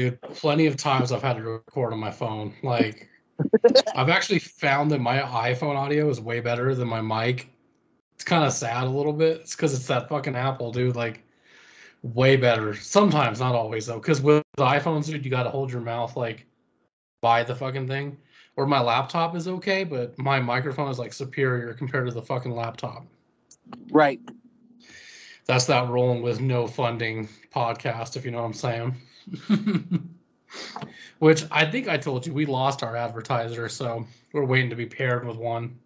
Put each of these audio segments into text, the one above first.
Dude, plenty of times I've had to record on my phone. Like, I've actually found that my iPhone audio is way better than my mic. It's kind of sad a little bit. It's because it's that fucking Apple, dude. Like, way better. Sometimes, not always though. Because with the iPhones, dude, you got to hold your mouth like by the fucking thing. Or my laptop is okay, but my microphone is like superior compared to the fucking laptop. Right. That's that rolling with no funding podcast, if you know what I'm saying. Which I think I told you we lost our advertiser, so we're waiting to be paired with one.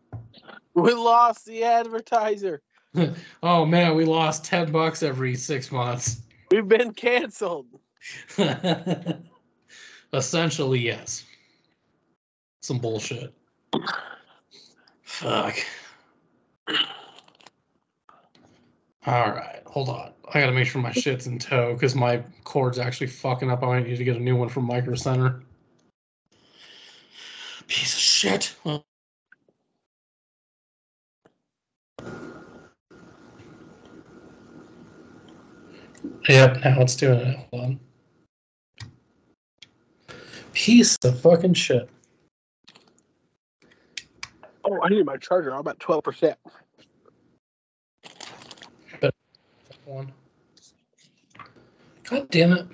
We lost the advertiser. oh man, we lost 10 bucks every six months. We've been canceled. Essentially, yes. Some bullshit. Fuck. All right, hold on. I gotta make sure my shit's in tow because my cord's actually fucking up. I might need to get a new one from Micro Center. Piece of shit. Yep, now it's doing it. Hold on. Piece of fucking shit. Oh, I need my charger. I'm about twelve percent. One. God damn it.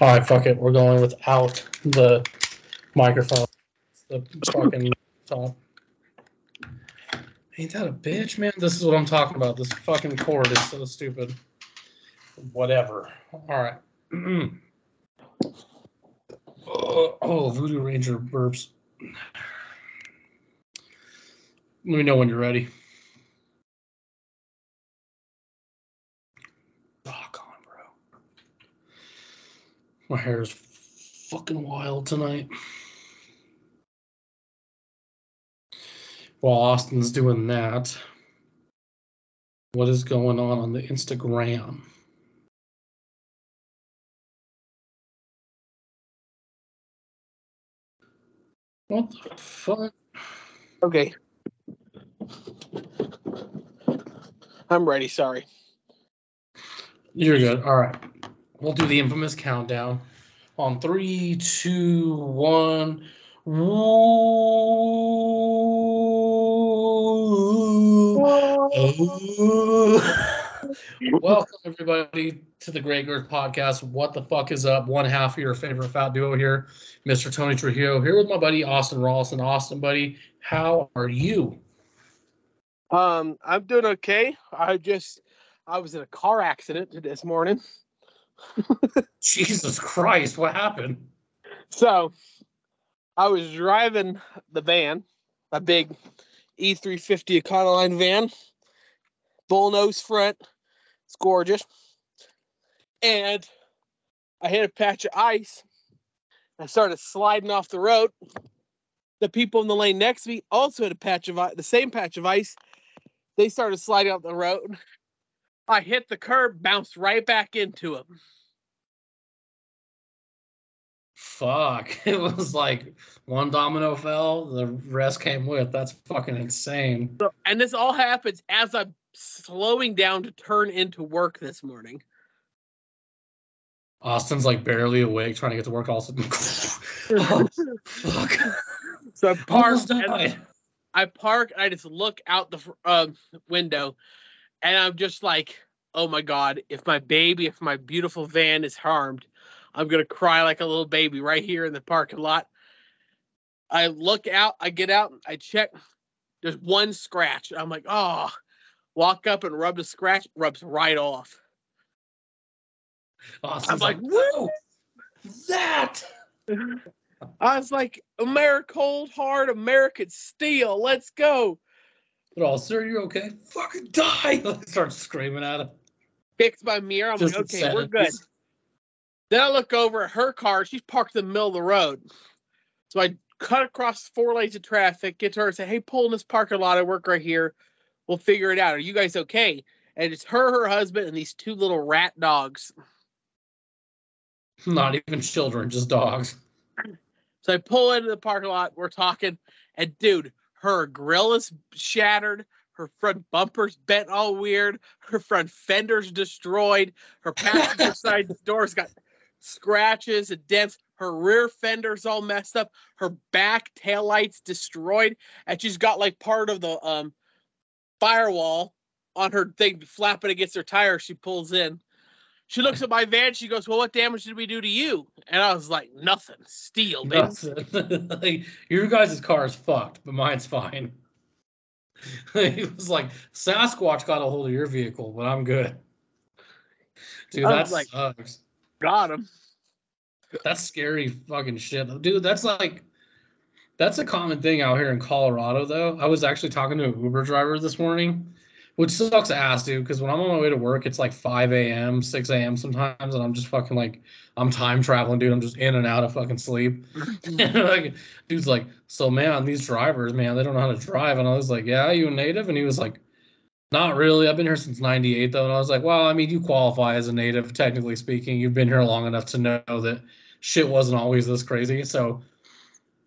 All right, fuck it. We're going without the microphone. The fucking top. Ain't that a bitch, man? This is what I'm talking about. This fucking cord is so stupid. Whatever. All right. oh, oh, Voodoo Ranger burps. Let me know when you're ready. Rock on, bro. My hair is fucking wild tonight. While Austin's doing that, what is going on on the Instagram? What the fuck? Okay. I'm ready. Sorry. You're good. All right. We'll do the infamous countdown on three, two, one. Welcome everybody to the Great Girth Podcast. What the fuck is up? One half of your favorite fat duo here, Mr. Tony Trujillo, here with my buddy Austin Rawlson. Austin, buddy, how are you? Um, I'm doing okay. I just I was in a car accident this morning. Jesus Christ, what happened? So I was driving the van, a big E350 Econoline van, bull nose front. It's gorgeous. And I hit a patch of ice. I started sliding off the road. The people in the lane next to me also had a patch of the same patch of ice. They started sliding off the road. I hit the curb, bounced right back into him. Fuck. It was like one domino fell, the rest came with. That's fucking insane. And this all happens as I'm slowing down to turn into work this morning. Austin's like barely awake trying to get to work. All of a sudden, oh, fuck. So I parked. and. I park. And I just look out the uh, window, and I'm just like, "Oh my god! If my baby, if my beautiful van is harmed, I'm gonna cry like a little baby right here in the parking lot." I look out. I get out. I check. There's one scratch. I'm like, "Oh." Walk up and rub the scratch. Rubs right off. Austin's I'm like, "Woo! that. I was like, America cold hard, American steel. Let's go. But all, sir, you're okay. Fucking die! Start screaming at him. Fix my mirror. I'm Just like, okay, we're good. Then I look over at her car. She's parked in the middle of the road. So I cut across four lanes of traffic, get to her and say, hey, pull in this parking lot. I work right here. We'll figure it out. Are you guys okay? And it's her, her husband, and these two little rat dogs. Not even children, just dogs. So I pull into the parking lot. We're talking, and dude, her grill is shattered. Her front bumper's bent all weird. Her front fender's destroyed. Her passenger side door's got scratches and dents. Her rear fender's all messed up. Her back taillight's destroyed. And she's got like part of the um firewall on her thing flapping against her tire. She pulls in. She looks at my van. She goes, "Well, what damage did we do to you?" And I was like, "Nothing. Steel, baby." Nothing. like, your guys' car is fucked, but mine's fine. he was like, Sasquatch got a hold of your vehicle, but I'm good. Dude, I that like- sucks. Got him. That's scary fucking shit. Dude, that's like that's a common thing out here in Colorado though. I was actually talking to an Uber driver this morning, which sucks ass, dude, because when I'm on my way to work, it's like 5 a.m., 6 a.m. sometimes, and I'm just fucking like I'm time traveling, dude. I'm just in and out of fucking sleep. like dude's like, so man, these drivers, man, they don't know how to drive. And I was like, Yeah, you a native? And he was like, Not really. I've been here since ninety eight though. And I was like, Well, I mean, you qualify as a native, technically speaking. You've been here long enough to know that shit wasn't always this crazy. So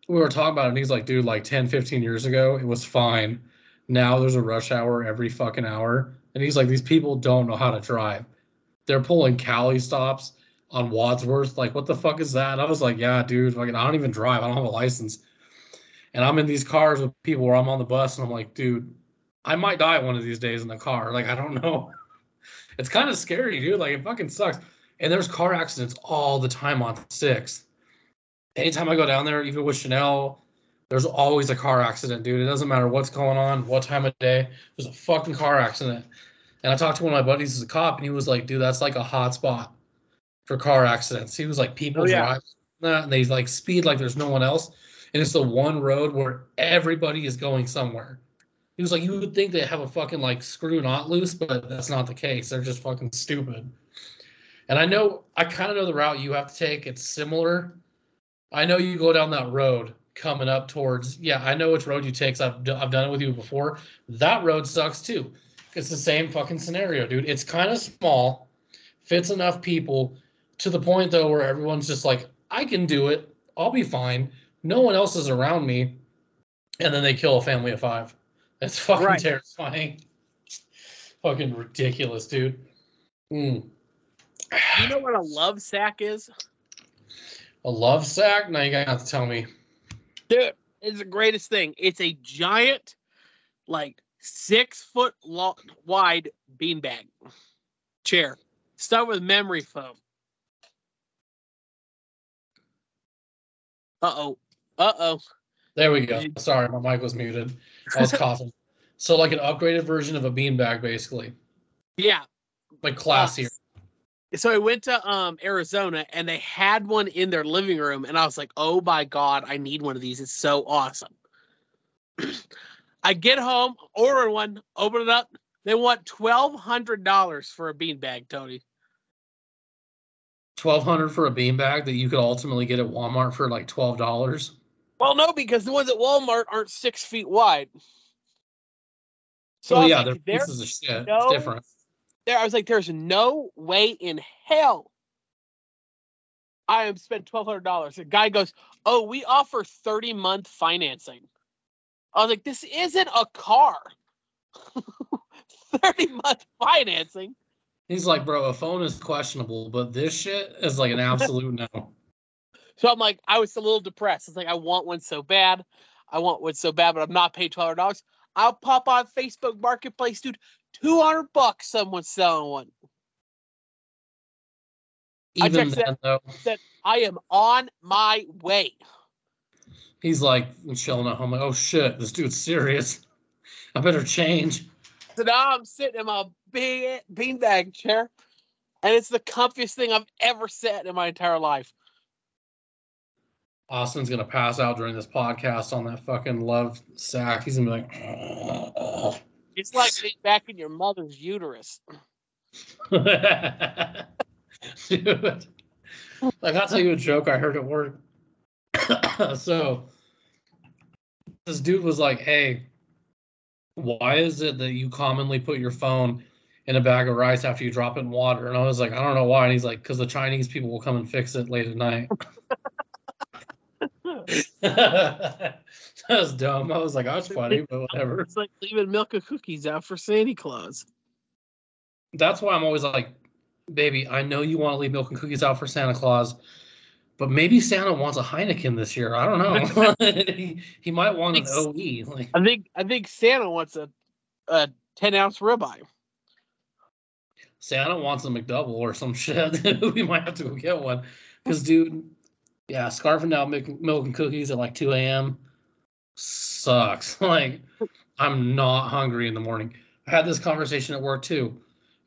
we were talking about it, and he's like, dude, like 10, 15 years ago, it was fine. Now there's a rush hour every fucking hour. And he's like, these people don't know how to drive. They're pulling Cali stops on Wadsworth. Like, what the fuck is that? And I was like, yeah, dude, fucking, I don't even drive. I don't have a license. And I'm in these cars with people where I'm on the bus, and I'm like, dude, I might die one of these days in the car. Like, I don't know. It's kind of scary, dude. Like, it fucking sucks. And there's car accidents all the time on Sixth. Anytime I go down there, even with Chanel, there's always a car accident, dude. It doesn't matter what's going on, what time of day. There's a fucking car accident. And I talked to one of my buddies who's a cop, and he was like, dude, that's like a hot spot for car accidents. He was like, people Oh, yeah. drive that and they like speed like there's no one else. And it's the one road where everybody is going somewhere. He was like, you would think they have a fucking like screw not loose, but that's not the case. They're just fucking stupid. And I know, I kind of know the route you have to take. It's similar. I know you go down that road coming up towards, yeah, I know which road you take. I've, I've done it with you before. That road sucks too. It's the same fucking scenario, dude. It's kind of small, fits enough people to the point though where everyone's just like, I can do it. I'll be fine. No one else is around me. And then they kill a family of five. That's fucking Right. terrifying. fucking ridiculous, dude. Mm. You know what a love sack is? A love sack? Now you gotta have to tell me. Dude, it's the greatest thing. It's a giant, like six foot long, wide beanbag chair, stuffed with memory foam. Uh oh. Uh oh. There we go. Sorry, my mic was muted. I was coughing. So like an upgraded version of a beanbag, basically, Yeah. like classier. So I went to um Arizona and they had one in their living room, and I was like, oh my god, I need one of these. It's so awesome. I get home, order one, open it up. They want twelve hundred dollars for a beanbag, Tony. Twelve hundred for a beanbag that you could ultimately get at Walmart for like twelve dollars. Well, no, because the ones at Walmart aren't six feet wide. So yeah, like, they're pieces of shit. no- It's different. There, I was like, there's no way in hell I am spent twelve hundred dollars. The guy goes, "Oh, we offer thirty month financing." I was like, "This isn't a car." thirty month financing. He's like, bro, a phone is questionable, but this shit is like an absolute no. So I'm like, I was a little depressed. It's like I want one so bad. I want one so bad, but I'm not paying twelve hundred dollars. I'll pop on Facebook Marketplace, dude. Two hundred bucks, someone's selling one. I Even texted then, though, I am on my way. he's like chilling at home, like, oh shit, this dude's serious. I better change. So now I'm sitting in my big beanbag chair, and it's the comfiest thing I've ever sat in my entire life. Austin's gonna pass out during this podcast on that fucking love sack. He's gonna be like, It's like being back in your mother's uterus. dude. Like I'll tell you a joke I heard at work. so this dude was like, "Hey, why is it that you commonly put your phone in a bag of rice after you drop it in water?" And I was like, "I don't know why." And he's like, "Cause the Chinese people will come and fix it late at night." that was dumb. I was like, "Oh, that's funny, but whatever. It's like leaving milk and cookies out for Santa Claus. That's why I'm always like, baby, I know you want to leave milk and cookies out for Santa Claus, but maybe Santa wants a Heineken this year. I don't know. he, he might want an OE. Like, I think I think Santa wants a a ten ounce ribeye. Santa wants a McDouble or some shit. we might have to go get one. Because, dude, yeah, scarfing down milk, milk and cookies at like 2 a.m. sucks. Like, I'm not hungry in the morning. I had this conversation at work too.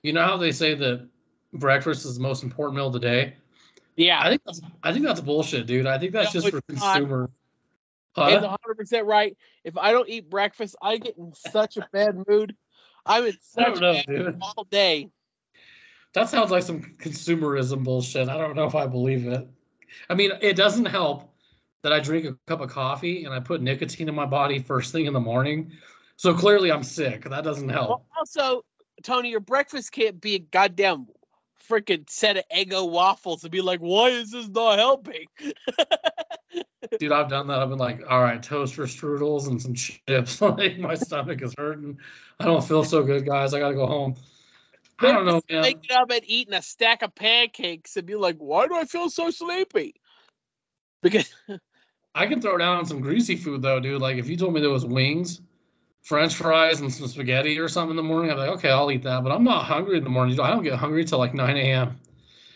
You know how they say that breakfast is the most important meal of the day? Yeah, I think that's I think that's bullshit, dude. I think that's No, just for consumer. it's 100 percent right. If I don't eat breakfast, I get in such a bad mood. I'm in such know, bad mood all day. That sounds like some consumerism bullshit. I don't know if I believe it. I mean, it doesn't help that I drink a cup of coffee and I put nicotine in my body first thing in the morning. So clearly I'm sick. That doesn't help. Well, also, Tony, your breakfast can't be a goddamn freaking set of Eggo waffles and be like, why is this not helping? Dude, I've done that. I've been like, all right, toaster strudels and some chips. like my stomach is hurting. I don't feel so good, guys. I gotta go home. I don't know, man. Waking up and eating a stack of pancakes and be like, why do I feel so sleepy? Because I can throw down some greasy food though, dude. Like if you told me there was wings, French fries, and some spaghetti or something in the morning, I'm like, okay, I'll eat that. But I'm not hungry in the morning. I don't get hungry till like 9 a.m.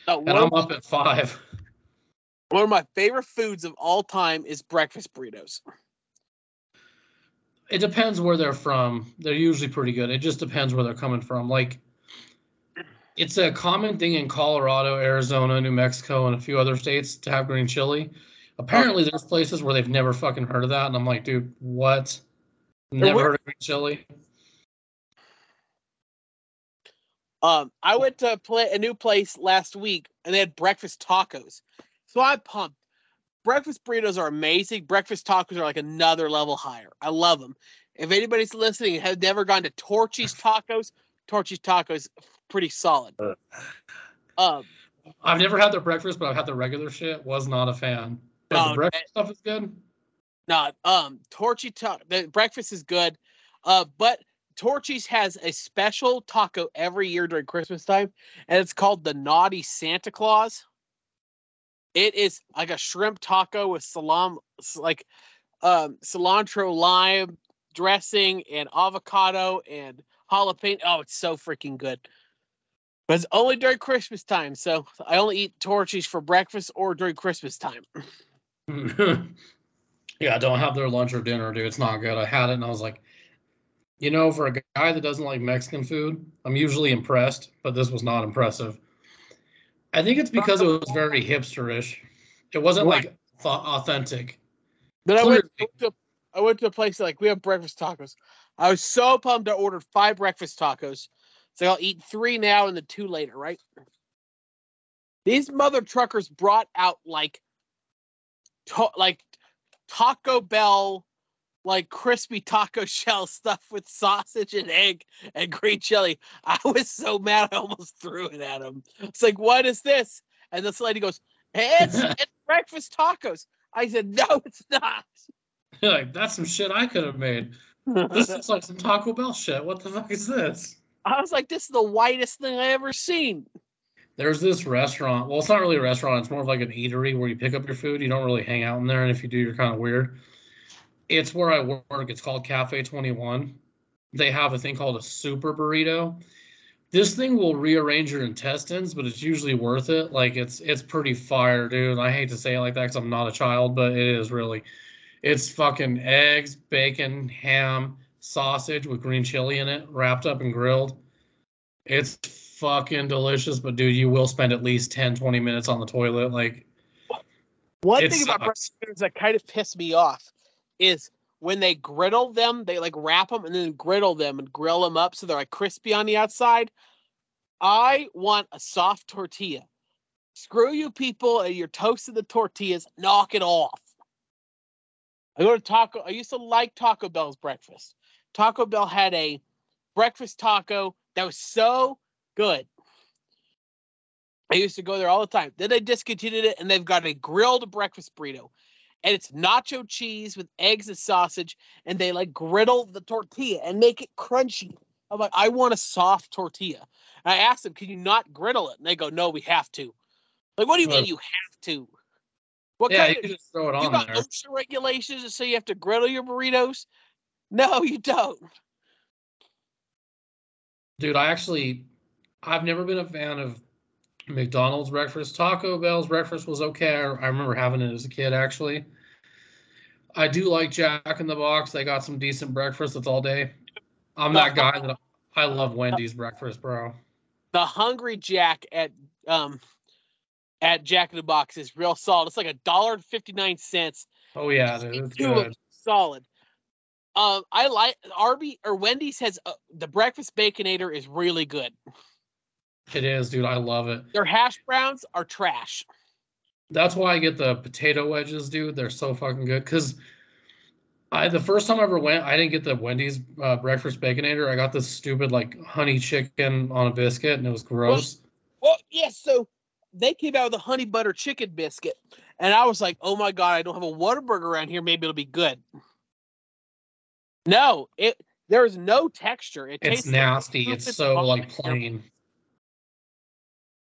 and I'm up at five. one of my favorite foods of all time is breakfast burritos. It depends where they're from. They're usually pretty good. It just depends where they're coming from. Like it's a common thing in Colorado, Arizona, New Mexico, and a few other states to have green chili. Apparently, there's places where they've never fucking heard of that, and I'm like, dude, what? Never heard of green chili? Um, I went to play a new place last week and they had breakfast tacos. So I'm pumped. Breakfast burritos are amazing. Breakfast tacos are like another level higher. I love them. If anybody's listening and has never gone to Torchy's Tacos, Torchy's Tacos pretty solid. Um, I've never had their breakfast, but I've had the regular shit. Was not a fan. But No, the breakfast stuff is good. no, um, Torchy ta- the breakfast is good. Uh, but Torchy's has a special taco every year during Christmas time, and it's called the Naughty Santa Claus. It is like a shrimp taco with salam, like um, cilantro lime dressing and avocado and jalapeno. Oh, it's so freaking good. But it's only during Christmas time, so I only eat Torchy's for breakfast or during Christmas time. yeah, I don't have their lunch or dinner, dude. It's not good. I had it and I was like, you know, for a guy that doesn't like Mexican food, I'm usually impressed, but this was not impressive. I think it's because it was very hipsterish. It wasn't Right. like th- authentic. Then I went, to I went to a place like we have breakfast tacos. I was so pumped. I ordered five breakfast tacos. So I'll eat three now and the two later, right? These mother truckers brought out like, ta- like Taco Bell, like crispy taco shell stuff with sausage and egg and green chili. I was so mad I almost threw it at him. It's like, what is this? And this lady goes, it's, it's breakfast tacos. I said, no, it's not. like, that's some shit I could have made. This looks like some Taco Bell shit. What the fuck is this? I was like, this is the whitest thing I ever seen. There's this restaurant. Well, it's not really a restaurant. It's more of like an eatery where you pick up your food. You don't really hang out in there, and if you do, you're kind of weird. It's where I work. It's called Cafe 21. They have a thing called a super burrito. This thing will rearrange your intestines, but it's usually worth it. Like it's it's pretty fire, dude. I hate to say it like that because I'm not a child, but it is really. It's fucking eggs, bacon, ham, sausage with green chili in it, wrapped up and grilled. It's fucking delicious, but dude, you will spend at least 10, 20 minutes on the toilet. Like, One thing about sucks. breakfast burritos that kind of pissed me off is when they griddle them, they like wrap them and then griddle them and grill them up so they're like crispy on the outside. I want a soft tortilla. Screw you people and you're toasting the tortillas, knock it off. I go to Taco. I used to like Taco Bell's breakfast. Taco Bell had a breakfast taco that was so good. I used to go there all the time. Then they discontinued it and they've got a grilled breakfast burrito. and it's nacho cheese with eggs and sausage, and they like griddle the tortilla and make it crunchy. I'm like, I want a soft tortilla. And I asked them, can you not griddle it? And they go, no, we have to. Like, what do you mean you have to? What yeah, kind you of can just throw it on. you got there. OSHA regulations that say you have to griddle your burritos? No, you don't. Dude, I actually, I've never been a fan of McDonald's breakfast. Taco Bell's breakfast was okay. I, I remember having it as a kid, actually. I do like Jack in the Box. They got some decent breakfast. That's all day. I'm that guy that I love Wendy's breakfast, bro. The Hungry Jack at um at Jack in the Box is real solid. It's like a dollar and fifty nine cents. Oh yeah, dude, it's Two of good. solid. Um, I like Arby or Wendy's has uh, the breakfast baconator is really good. It is, dude. I love it. Their hash browns are trash. That's why I get the potato wedges, dude. They're so fucking good. Cause I the first time I ever went, I didn't get the Wendy's uh, breakfast baconator. I got this stupid like honey chicken on a biscuit, and it was gross. Well, yes. so they came out with a honey butter chicken biscuit, and I was like, "Oh my god, I don't have a Whataburger around here. Maybe it'll be good." No, it there is no texture. It It's tastes like nasty. It's so like plain.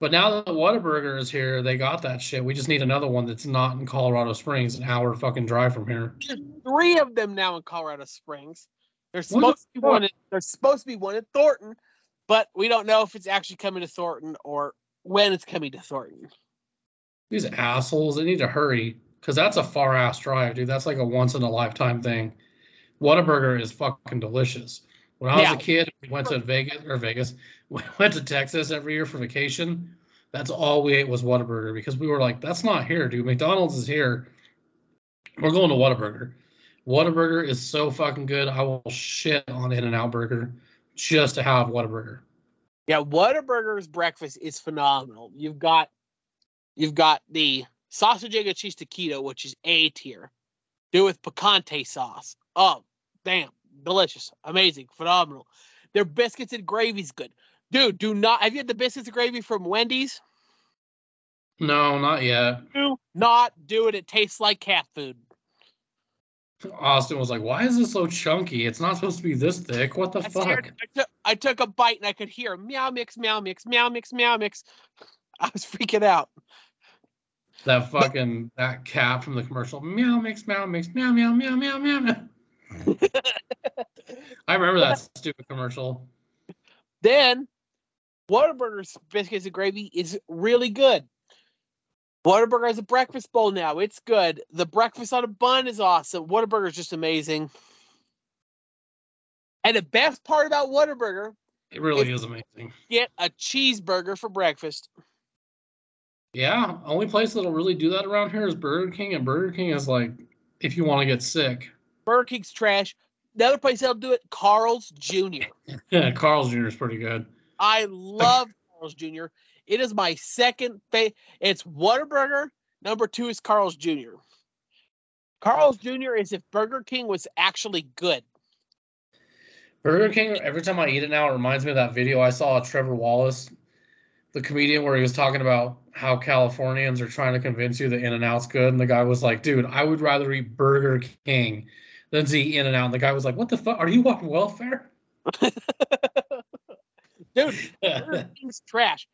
But now that the Whataburger is here, they got that shit. We just need another one that's not in Colorado Springs, an hour fucking drive from here. There's three of them now in Colorado Springs. There's What the supposed to be one. In, there's supposed to be one in Thornton, but we don't know if it's actually coming to Thornton or when it's coming to Thornton. These assholes, they need to hurry because that's a far ass drive, dude. That's like a once in a lifetime thing. Whataburger is fucking delicious. When I was Yeah. a kid, we went to Vegas or Vegas, we went to Texas every year for vacation. That's all we ate was Whataburger because we were like, that's not here, dude. McDonald's is here. We're going to Whataburger. Whataburger is so fucking good. I will shit on In and Out Burger just to have Whataburger. Yeah, Whataburger's breakfast is phenomenal. You've got you've got the sausage egg and cheese taquito, which is A tier. Do it with picante sauce. Oh, damn. Delicious. Amazing. Phenomenal. Their biscuits and gravy's good. Dude, do not have you had the biscuits and gravy from Wendy's? No, not yet. Do not do it. It tastes like cat food. Austin was like, why is this so chunky? It's not supposed to be this thick. What the I, scared- fuck? I, took, I took a bite and I could hear meow mix, meow mix, meow mix, meow mix. I was freaking out. That fucking that cat from the commercial. Meow mix, meow mix, meow meow meow meow meow meow. I remember that stupid commercial. Then Whataburger's biscuits and gravy is really good. Whataburger has a breakfast bowl now. It's good. The breakfast on a bun is awesome. Whataburger is just amazing. And the best part about Whataburger, It really If- is amazing. get a cheeseburger for breakfast. Yeah, only place that'll really do that around here is Burger King, and Burger King is like, if you want to get sick. Burger King's trash. The other place that'll do it, Carl's Jr. Yeah, Carl's Jr. is pretty good. I love Carl's Jr. It is my second favorite. It's Whataburger. Number two is Carl's Jr. Carl's Jr. is if Burger King was actually good. Burger King, every time I eat it now, it reminds me of that video I saw of Trevor Wallace, the comedian, where he was talking about how Californians are trying to convince you that In N Out's good. And the guy was like, dude, I would rather eat Burger King than to eat In N Out. And the guy was like, what the fuck? Are you on welfare? Dude, Burger King's trash.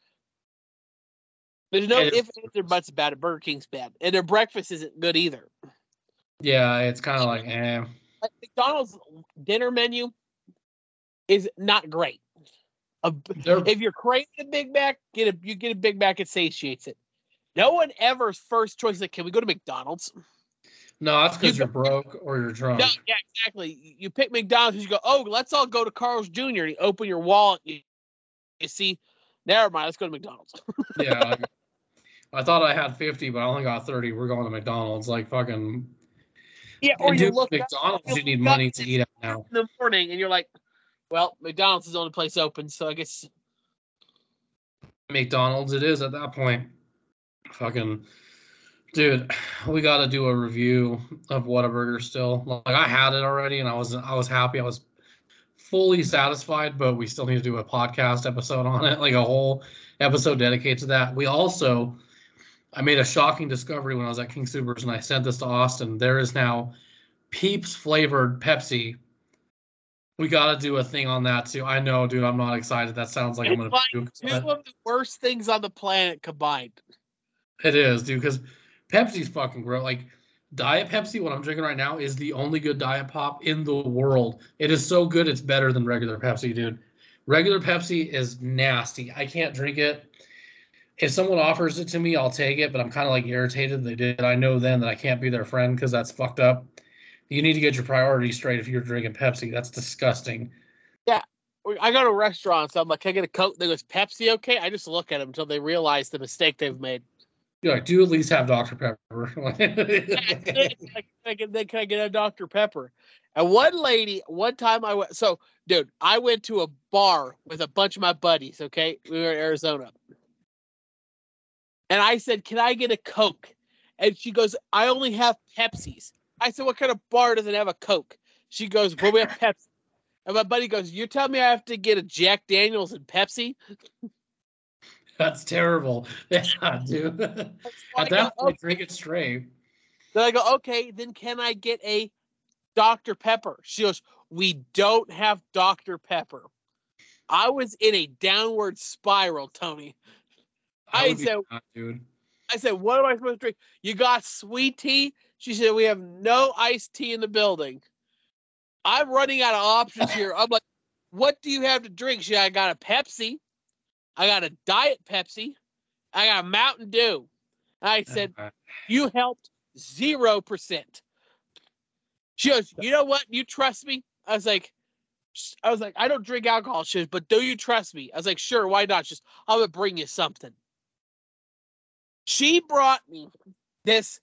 There's no ifs, ands, or buts about it. Burger King's bad. And their breakfast isn't good either. yeah, it's kind of like, eh. Like McDonald's dinner menu is not great. A if you're craving a Big Mac, get a you get a Big Mac. It satiates it. No one ever's first choice is like, can we go to McDonald's? no, that's because you are broke or you're drunk. No, yeah, exactly. You- You pick McDonald's, you go, oh, let's all go to Carl's Jr. And you open your wallet, you, you see, never mind, let's go to McDonald's. yeah. like, I thought I had 50, but I only got 30. We're going to McDonald's. Like, fucking. Yeah, And dude, McDonald's, you you need money to eat at now. in the morning and you're like, well, McDonald's is the only place open, so I guess McDonald's it is at that point. Fucking dude, we got to do a review of Whataburger still. Like I had it already and I was I was happy. I was fully satisfied, but we still need to do a podcast episode on it, like a whole episode dedicated to that. We also I made a shocking discovery when I was at King Supers and I sent this to Austin. There is now Peeps flavored Pepsi. We got to do a thing on that too. I know, dude. I'm not excited. That sounds like I'm It's gonna like puke. two of the worst things on the planet combined. It is, dude. Because Pepsi's fucking gross. Like Diet Pepsi, what I'm drinking right now, is the only good diet pop in the world. It is so good, it's better than regular Pepsi, dude. Regular Pepsi is nasty. I can't drink it. If someone offers it to me, I'll take it, but I'm kind of like irritated they did. I know then that I can't be their friend because that's fucked up. You need to get your priorities straight if you're drinking Pepsi. That's disgusting. Yeah. I go to restaurants. So I'm like, can I get a Coke? They goes, Pepsi, okay? I just look at them until they realize the mistake they've made. You're like, do at least have Dr. Pepper. Like, can I get, then can I get a Dr. Pepper? And one lady, one time I went, so dude, I went to a bar with a bunch of my buddies, okay? We were in Arizona. And I said, Can I get a Coke? And she goes, I only have Pepsis. I said, What kind of bar doesn't have a Coke? She goes, Well, we have Pepsi. And my buddy goes, You tell me I have to get a Jack Daniels and Pepsi? That's terrible. Yeah, dude. I go, that point, drink it straight. Then I go, okay, then can I get a Dr. Pepper? She goes, we don't have Dr. Pepper. I was in a downward spiral, Tony. I said- mad, dude. I said, what am I supposed to drink? You got sweet tea? She said, we have no iced tea in the building. I'm running out of options here. I'm like, what do you have to drink? She, I got a Pepsi. I got a Diet Pepsi. I got a Mountain Dew. I said, Uh, you helped zero percent. She goes, you know what? You trust me? I was like, I was like, I don't drink alcohol. She goes, but do you trust me? I was like, sure, why not? Just I'm gonna bring you something. She brought me this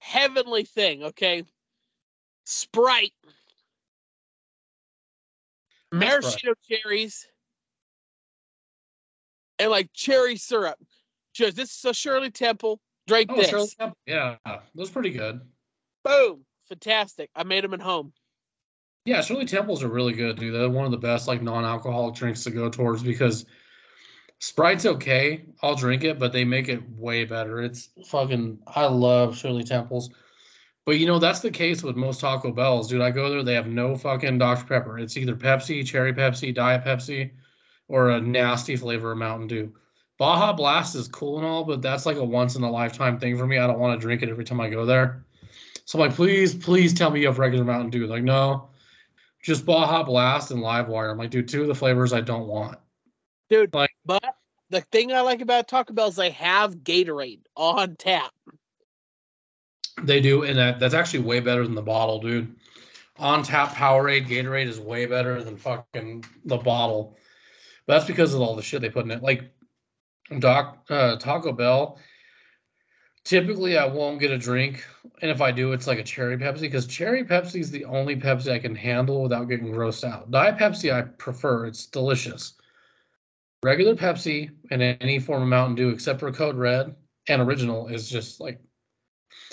heavenly thing, okay? Sprite, maraschino cherries, and like cherry syrup. She goes, this is a Shirley Temple. Drink oh, this. Shirley Temple. Yeah, those pretty good. Boom. Fantastic. I made them at home. Yeah, Shirley Temples are really good, dude. They're one of the best like non-alcoholic drinks to go towards because Sprite's okay. I'll drink it, but they make it way better. It's fucking. I love Shirley Temples, but you know that's the case with most Taco Bells, dude. I go there, they have no fucking Dr Pepper. It's either Pepsi, Cherry Pepsi, Diet Pepsi, or a nasty flavor of Mountain Dew. Baja Blast is cool and all, but that's like a once in a lifetime thing for me. I don't want to drink it every time I go there. So I'm like, please, please tell me you have regular Mountain Dew. Like, no, just Baja Blast and Livewire. I'm like, dude, two of the flavors I don't want. Dude, Like- the thing I like about Taco Bell is they have Gatorade on tap. They do, and that, that's actually way better than the bottle, dude. On tap Powerade, Gatorade is way better than fucking the bottle. But that's because of all the shit they put in it. Like Doc uh, Taco Bell, typically I won't get a drink, and if I do, it's like a cherry Pepsi because cherry Pepsi is the only Pepsi I can handle without getting grossed out. Diet Pepsi I prefer; it's delicious. Regular Pepsi and any form of Mountain Dew, except for Code Red and Original, is just like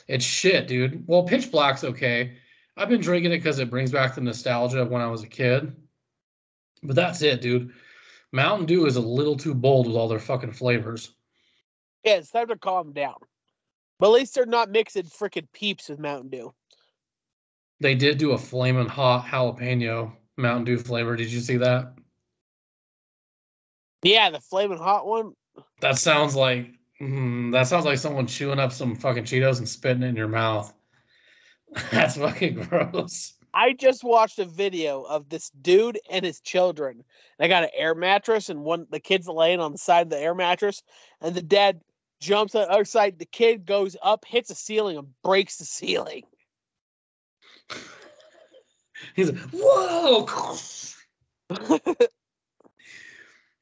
it's shit, dude. Well, Pitch Black's okay. I've been drinking it because it brings back the nostalgia of when I was a kid. But that's it, dude. Mountain Dew is a little too bold with all their fucking flavors. Yeah, it's time to calm down. But at least they're not mixing freaking peeps with Mountain Dew. They did do a flaming hot jalapeno Mountain Dew flavor. Did you see that? Yeah, the flaming hot one. That sounds like mm, that sounds like someone chewing up some fucking Cheetos and spitting it in your mouth. That's fucking gross. I just watched a video of this dude and his children. They got an air mattress, and one the kid's laying on the side of the air mattress, and the dad jumps on the other side. The kid goes up, hits the ceiling, and breaks the ceiling. He's like, whoa.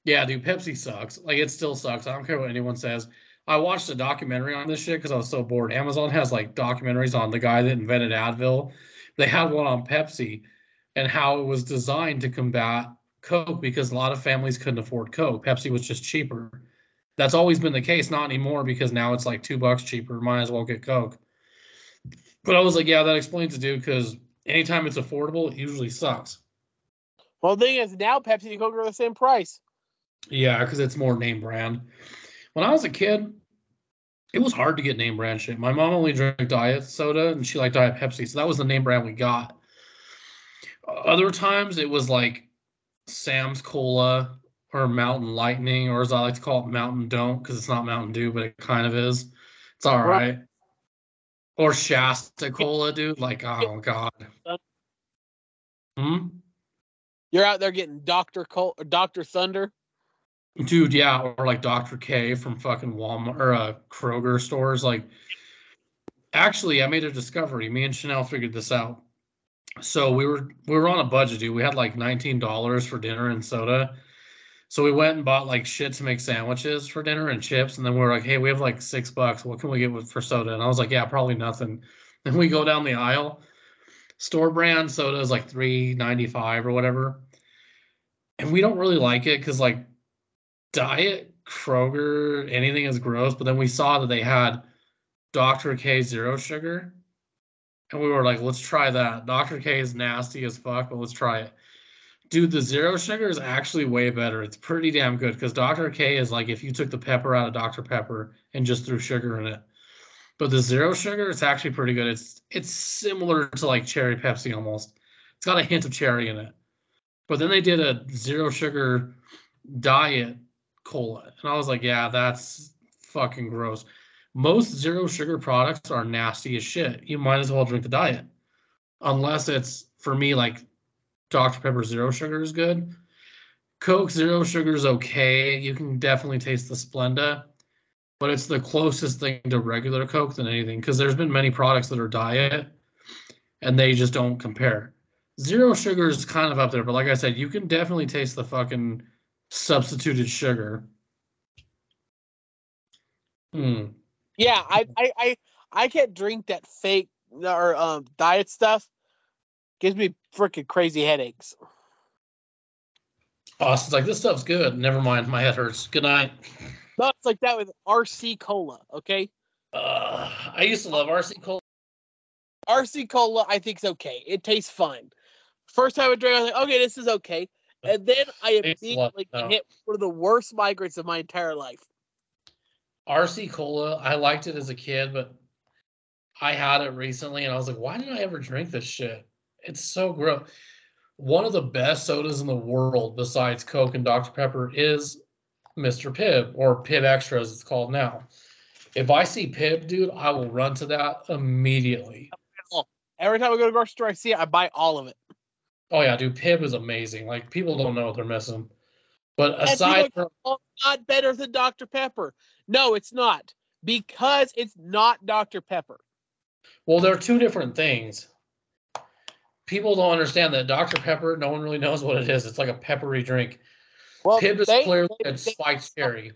Yeah, dude, Pepsi sucks. Like it still sucks. I don't care what anyone says. I watched a documentary on this shit because I was so bored. Amazon has like documentaries on the guy that invented Advil. They had one on Pepsi and how it was designed to combat Coke because a lot of families couldn't afford Coke. Pepsi was just cheaper. That's always been the case, not anymore because now it's like two bucks cheaper. Might as well get Coke. But I was like, yeah, that explains it, dude, because anytime it's affordable, it usually sucks. Well, the thing is, now Pepsi and Coke are the same price. Yeah, because it's more name brand. When I was a kid, It was hard to get name brand shit. My mom only drank diet soda and she liked diet Pepsi, so that was the name brand we got. Other times it was like Sam's Cola or Mountain Lightning, or as I like to call it, Mountain Don't, because it's not Mountain Dew, but it kind of is. It's all right. Or Shasta Cola, dude. Like, oh god. Hmm? You're out there getting Doctor Col- Doctor Thunder. Dude, yeah, or like Dr. K from fucking Walmart or uh, Kroger stores. Like, actually, I made a discovery. Me and Chanel figured this out. So we were we were on a budget, dude. We had like nineteen dollars for dinner and soda. So we went and bought like shit to make sandwiches for dinner and chips, and then we were like, "Hey, we have like six bucks. What can we get with for soda?" And I was like, "Yeah, probably nothing." And we go down the aisle. Store brand soda is like three ninety five or whatever, and we don't really like it because like diet Kroger anything is gross. But then we saw that they had Dr. K zero sugar, and we were like, "Let's try that." Dr. K is nasty as fuck, but let's try it. Dude, the zero sugar is actually way better. It's pretty damn good because Dr. K is like if you took the pepper out of Dr. Pepper and just threw sugar in it. But the zero sugar, it's actually pretty good. It's it's similar to like cherry Pepsi almost. It's got a hint of cherry in it. But then they did a zero sugar diet cola. And I was like, yeah, that's fucking gross. Most zero sugar products are nasty as shit. You might as well drink the diet. Unless it's for me like Dr. Pepper zero sugar is good. Coke zero sugar is okay. You can definitely taste the Splenda but it's the closest thing to regular Coke than anything because there's been many products that are diet and they just don't compare. Zero sugar is kind of up there, but like I said, you can definitely taste the fucking substituted sugar. Hmm. Yeah, I I I, I can't drink that fake or um diet stuff. Gives me freaking crazy headaches. Austin's like, this stuff's good. Never mind, my head hurts. Good night. No, it's like that with RC Cola, okay? Uh, I used to love RC Cola. RC Cola, I think think's okay. It tastes fine. First time I drank, I was like, okay, this is okay. And then I immediately though? hit one of the worst migraines of my entire life. RC Cola, I liked it as a kid, but I had it recently and I was like, why did I ever drink this shit? It's so gross. One of the best sodas in the world besides Coke and Dr. Pepper is Mr. Pibb or Pibb Extra as it's called now. If I see Pibb, dude, I will run to that immediately. Every time I go to the grocery store, I see it, I buy all of it. Oh yeah, dude, Pibb is amazing. Like people don't know what they're missing. But aside from Oh, not better than Dr. Pepper. No, it's not. Because it's not Dr. Pepper. well, they're two different things. People don't understand that Dr. Pepper, no one really knows what it is. It's like a peppery drink. Well, Pibb is they- clearly they- a they- spiked cherry.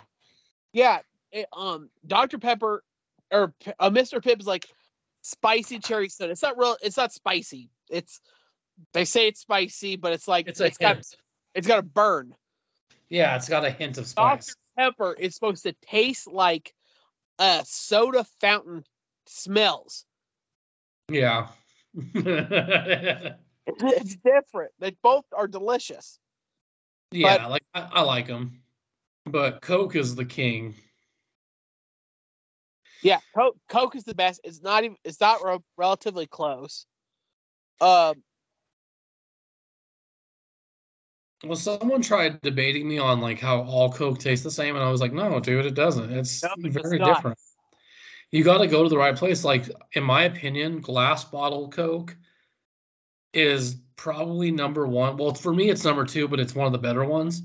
Yeah, it, um, Dr. Pepper or uh, Mr. Pibb is like spicy cherry soda. It's not real. It's not spicy. It's they say it's spicy, but it's like It's a got it's got a burn. Yeah, it's got a hint of Dr. spice. Pepper is supposed to taste like a soda fountain smells. Yeah. It's different. They both are delicious. yeah, like I, I like them. But Coke is the king. Yeah, Coke, Coke is the best. It's not even. It's not re- relatively close. Um, Well, someone tried debating me on like how all Coke tastes the same, and I was like, no, dude, it doesn't. It's No, very not. different. You got to go to the right place. Like, in my opinion, glass bottle Coke is probably number one. Well, for me, it's number two, but it's one of the better ones.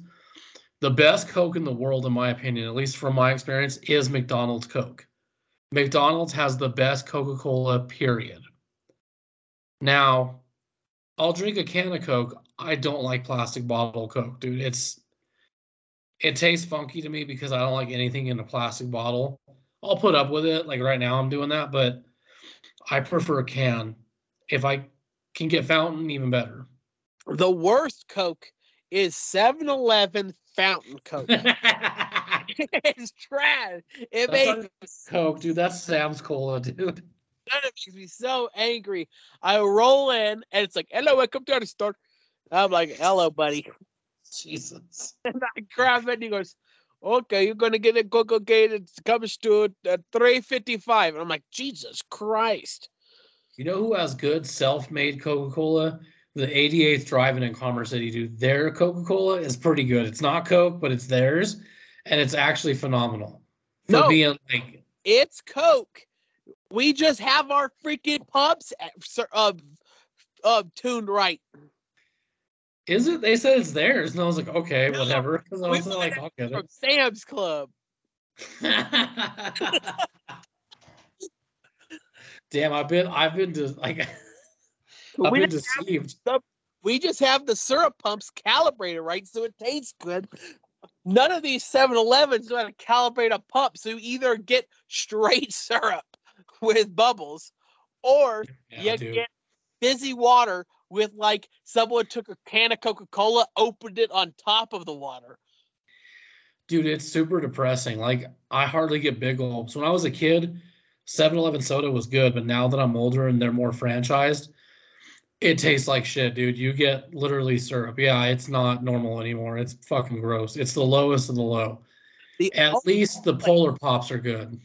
The best Coke in the world, in my opinion, at least from my experience, is McDonald's Coke. McDonald's has the best Coca Cola, period. Now, I'll drink a can of Coke. I don't like plastic bottle Coke, dude. It's it tastes funky to me because I don't like anything in a plastic bottle. I'll put up with it. Like right now, I'm doing that, but I prefer a can. If I can get fountain, even better. the worst Coke is 7-Eleven fountain Coke. it's trash. It That's makes Coke, dude. That's Sam's Cola, dude. that makes me so angry. I roll in and it's like, "Hello, welcome to our store." I'm like, "Hello, buddy." Jesus. And I grab it and he goes, okay, you're gonna get a Coca Cola. It comes to uh, three fifty five. And I'm like, Jesus Christ. You know who has good self-made Coca-Cola? The 88th Drive-In in Commerce City, dude. Their Coca-Cola is pretty good. It's not Coke, but it's theirs, and it's actually phenomenal. For No. being like, It's Coke. We just have our freaking pumps sir, uh, uh, tuned right. Is it? They said it's theirs, and I was like, okay, No, whatever. Because I we was like, it I'll get From Sam's Club. Damn, I've been, I've been to like, I've We been just have- deceived. We just have the syrup pumps calibrated right so it tastes good. None of these 7 Elevens know how to calibrate a pump. So you either get straight syrup with bubbles or Yeah, you dude. get fizzy water with like someone took a can of Coca Cola, opened it on top of the water. Dude, it's super depressing. Like I hardly get big gulps. When I was a kid, 7-Eleven soda was good, but now that I'm older and they're more franchised, it tastes like shit, dude. You get literally syrup. Yeah, it's not normal anymore. It's fucking gross. It's the lowest of the low. The At least the polar pops are good.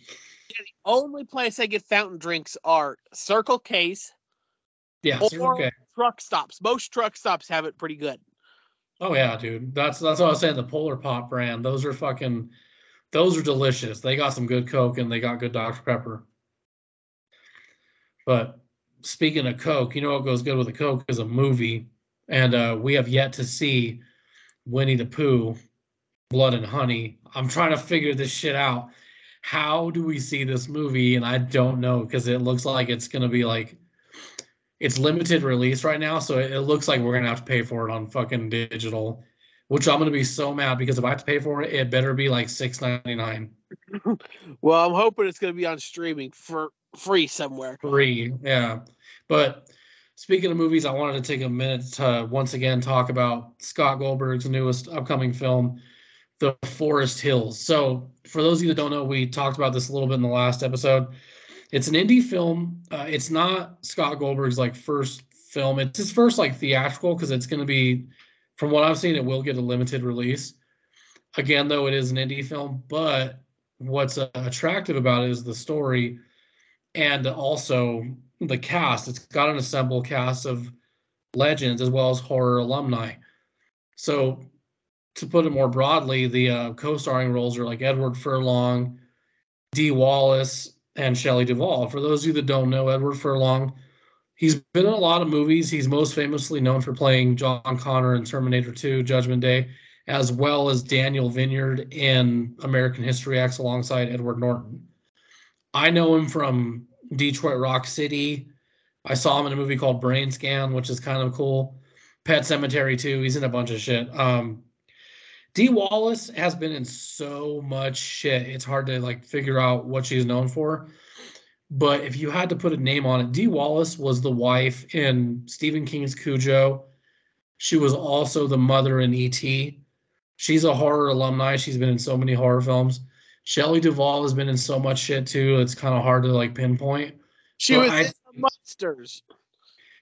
The only place I get fountain drinks are Circle K's, Yeah, Or- Circle K. truck stops. Most truck stops have it pretty good. Oh yeah, dude. That's that's what I was saying. The Polar Pop brand. Those are fucking those are delicious. They got some good Coke and they got good Dr. Pepper. But speaking of Coke, you know what goes good with a Coke is a movie. And uh, we have yet to see Winnie the Pooh, Blood and Honey. I'm trying to figure this shit out. How do we see this movie? And I don't know because it looks like it's gonna be like it's limited release right now, so it, it looks like we're gonna have to pay for it on fucking digital, which I'm gonna be so mad because if I have to pay for it, it better be like six ninety nine Well, I'm hoping it's going to be on streaming for free somewhere. free. Yeah, but speaking of movies, I wanted to take a minute to once again talk about Scott Goldberg's newest upcoming film, The Forest Hills. So for those of you that don't know, we talked about this a little bit in the last episode. It's an indie film. Uh, it's not Scott Goldberg's like first film. It's his first like theatrical because it's going to be, from what I've seen, it will get a limited release. Again, though, it is an indie film. But what's uh, attractive about it is the story, and also the cast. It's got an assembled cast of legends as well as horror alumni. So, to put it more broadly, the uh, co-starring roles are like Edward Furlong, Dee Wallace, and Shelley Duvall. For those of you that don't know, Edward Furlong, he's been in a lot of movies. He's most famously known for playing John Connor in Terminator 2, Judgment Day, as well as Daniel Vinyard in American History X alongside Edward Norton. I know him from Detroit Rock City. I saw him in a movie called Brain Scan, which is kind of cool. Pet Sematary too. He's in a bunch of shit. Um, Dee Wallace has been in so much shit. It's hard to like figure out what she's known for. But if you had to put a name on it, Dee Wallace was the wife in Stephen King's Cujo. She was also the mother in E.T. She's a horror alumni. She's been in so many horror films. Shelley Duvall has been in so much shit too. It's kind of hard to like pinpoint. She Well, was I- in the Monsters.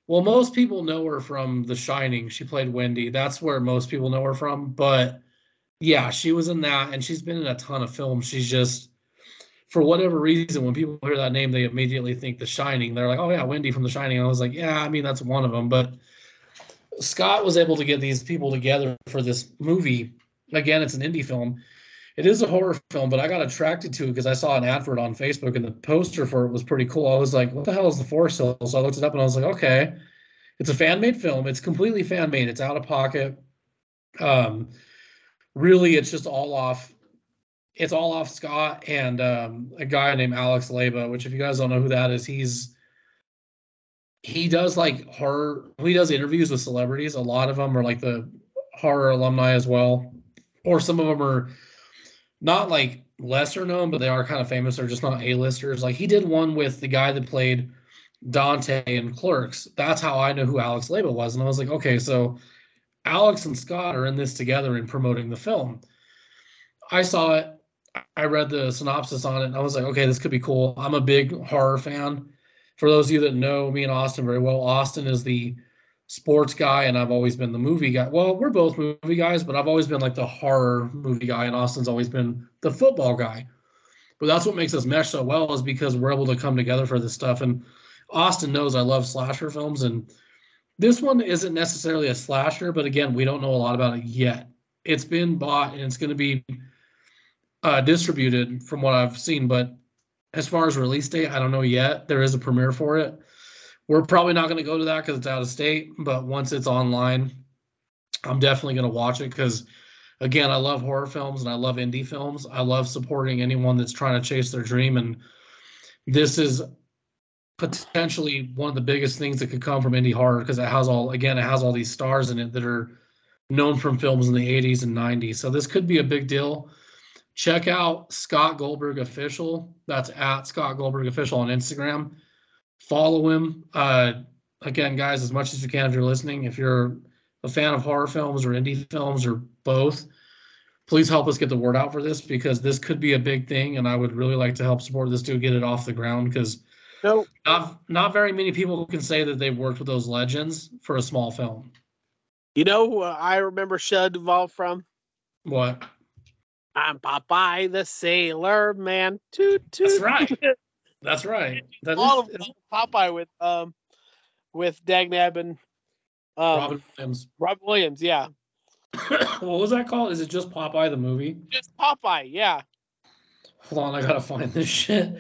Well, most people know her from The Shining. She played Wendy. That's where most people know her from. But yeah, she was in that, and she's been in a ton of films. She's just, for whatever reason, when people hear that name, they immediately think The Shining. They're like, "Oh yeah, Wendy from The Shining." I was like, "Yeah, I mean that's one of them." But Scott was able to get these people together for this movie. Again, it's an indie film. It is a horror film, but I got attracted to it because I saw an advert on Facebook and the poster for it was pretty cool. I was like, what the hell is the Forest Hills? So I looked it up and I was like, okay, it's a fan made film. It's completely fan made. It's out of pocket. Um, really, it's just all off. It's all off Scott and um, a guy named Alex Leba, which if you guys don't know who that is, he's he does like horror. He does interviews with celebrities. A lot of them are like the horror alumni as well, or some of them are not like lesser known, but they are kind of famous. They're just not A-listers. Like he did one with the guy that played Dante in Clerks. That's how I know who Alex Leba was. And I was like, okay, so Alex and Scott are in this together in promoting the film. I saw it. I read the synopsis on it, and I was like, okay, this could be cool. I'm a big horror fan. For those of you that know me and Austin very well, Austin is the sports guy and I've always been the movie guy. Well, we're both movie guys, but I've always been like the horror movie guy, and Austin's always been the football guy. But that's what makes us mesh so well is because we're able to come together for this stuff. And Austin knows I love slasher films, and this one isn't necessarily a slasher, but again, we don't know a lot about it yet. It's been bought and it's going to be uh, distributed from what I've seen, but as far as release date, I don't know yet. There is a premiere for it. We're probably not going to go to that because it's out of state, but once it's online, I'm definitely going to watch it because, again, I love horror films and I love indie films. I love supporting anyone that's trying to chase their dream, and this is potentially one of the biggest things that could come from indie horror because it has all again it has all these stars in it that are known from films in the 80s and 90s so this could be a big deal. Check out scott goldberg official. That's at scott goldberg official on instagram. Follow him. Uh, again guys as much as you can if you're listening if you're a fan of horror films or indie films or both please help us get the word out for this because this could be a big thing and i would really like to help support this to get it off the ground because No, not not very many people can say that they've worked with those legends for a small film. you know who I remember Shelley Duvall from? What? I'm Popeye the Sailor Man. Toot toot. That's right. That's right. That All of is, is Popeye with um with Dagnab and um Robin Williams. Rob Williams. Yeah, what was that called? Is it just Popeye the movie? just Popeye. Yeah. Hold on, I gotta find this shit.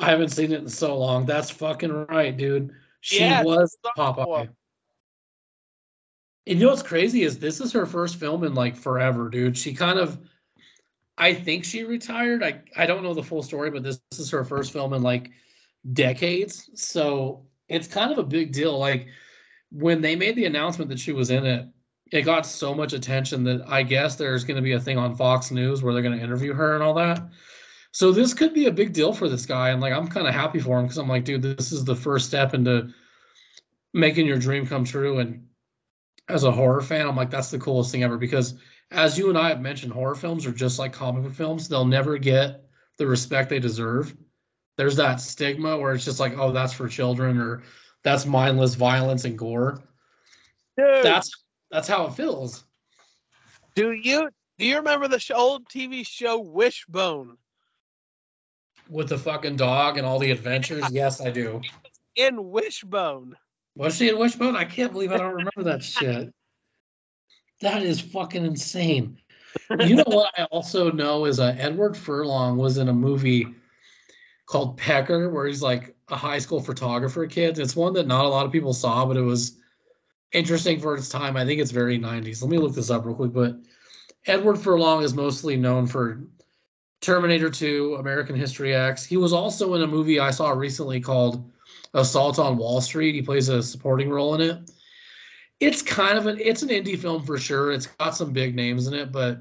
I haven't seen it in so long. That's fucking right, dude. She Yeah, was Popeye. cool. And you know what's crazy is this is her first film in like forever, dude. She kind of I think she retired. I I don't know the full story, but this, this is her first film in like decades. So it's kind of a big deal. Like when they made the announcement that she was in it, it got so much attention that I guess there's going to be a thing on Fox News where they're going to interview her and all that. So this could be a big deal for this guy, and like I'm kind of happy for him because I'm like, dude, this is the first step into making your dream come true. And as a horror fan, I'm like, that's the coolest thing ever because as you and I have mentioned, horror films are just like comic book films. They'll never get the respect they deserve. There's that stigma where it's just like, oh, that's for children or that's mindless violence and gore. Dude, That's that's how it feels. do you do you remember the old TV show Wishbone? With the fucking dog and all the adventures. Yes, I do. In Wishbone. Was she in Wishbone? I can't believe I don't remember that shit. That is fucking insane. You know what I also know is uh, Edward Furlong was in a movie called Pecker, where he's like a high school photographer kid. It's one that not a lot of people saw, but it was interesting for its time. I think it's very 90s. Let me look this up real quick. But Edward Furlong is mostly known for Terminator 2, American History X. He was also in a movie I saw recently called Assault on Wall Street. He plays a supporting role in it. It's kind of an it's an indie film for sure. It's got some big names in it, but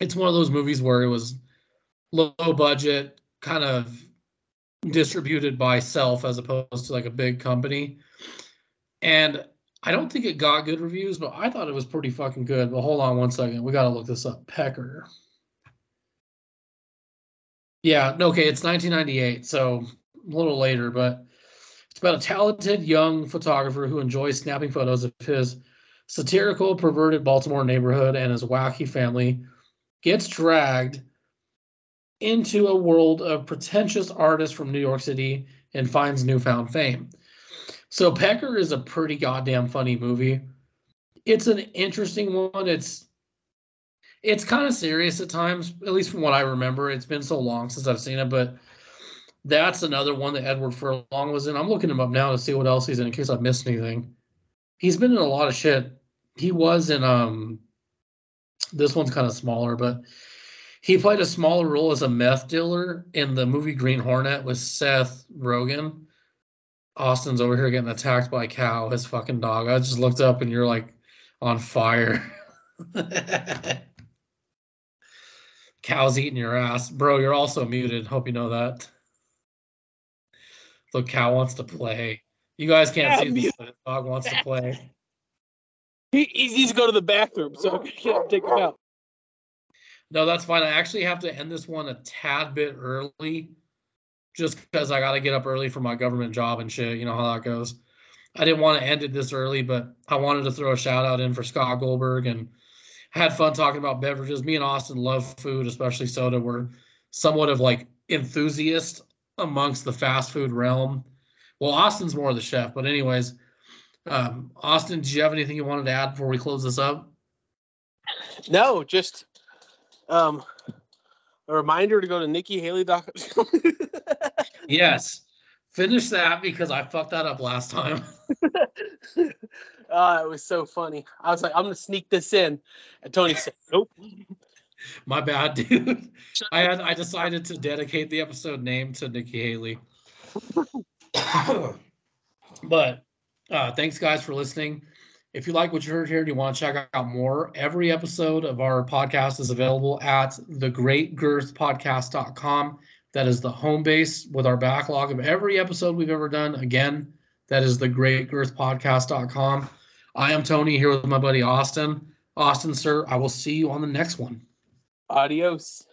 it's one of those movies where it was low budget, kind of distributed by self as opposed to like a big company. And I don't think it got good reviews, but I thought it was pretty fucking good. But hold on one second. We got to look this up. Pecker. Yeah, okay, it's 1998, so a little later, but it's about a talented young photographer who enjoys snapping photos of his satirical, perverted Baltimore neighborhood and his wacky family gets dragged into a world of pretentious artists from New York City and finds newfound fame. So Pecker is a pretty goddamn funny movie. It's an interesting one. It's it's kind of serious at times, at least from what I remember. It's been so long since I've seen it, but that's another one that Edward Furlong was in. I'm looking him up now to see what else he's in in case I've missed anything. He's been in a lot of shit. He was in um this one's kind of smaller, but he played a smaller role as a meth dealer in the movie Green Hornet with Seth Rogen. Austin's over here getting attacked by a cow, his fucking dog. I just looked up and you're like on fire. Cow's eating your ass. Bro, you're also muted. Hope you know that. The cow wants to play. You guys can't Yeah, see this, but his dog wants to play. He, he needs to go to the bathroom, so I can't take him out. No, that's fine. I actually have to end this one a tad bit early just because I got to get up early for my government job and shit. You know how that goes. I didn't want to end it this early, but I wanted to throw a shout out in for Scott Goldberg and had fun talking about beverages. Me and Austin love food, especially soda. We're somewhat of like enthusiasts amongst the fast food realm. Well, Austin's more of the chef, but anyways, um, Austin, do you have anything you wanted to add before we close this up? No, just um, a reminder to go to nikkihaley.com. yes, finish that because I fucked that up last time. uh, it was so funny. I was like, I'm gonna sneak this in, and Tony said, "Nope." My bad, dude. I had I decided to dedicate the episode name to Nikki Haley. but uh, thanks, guys, for listening. If you like what you heard here and you want to check out more, every episode of our podcast is available at thegreatgirthpodcast.com. That is the home base with our backlog of every episode we've ever done. Again, that is thegreatgirthpodcast.com. I am Tony here with my buddy Austin. Austin, sir, I will see you on the next one. Adios.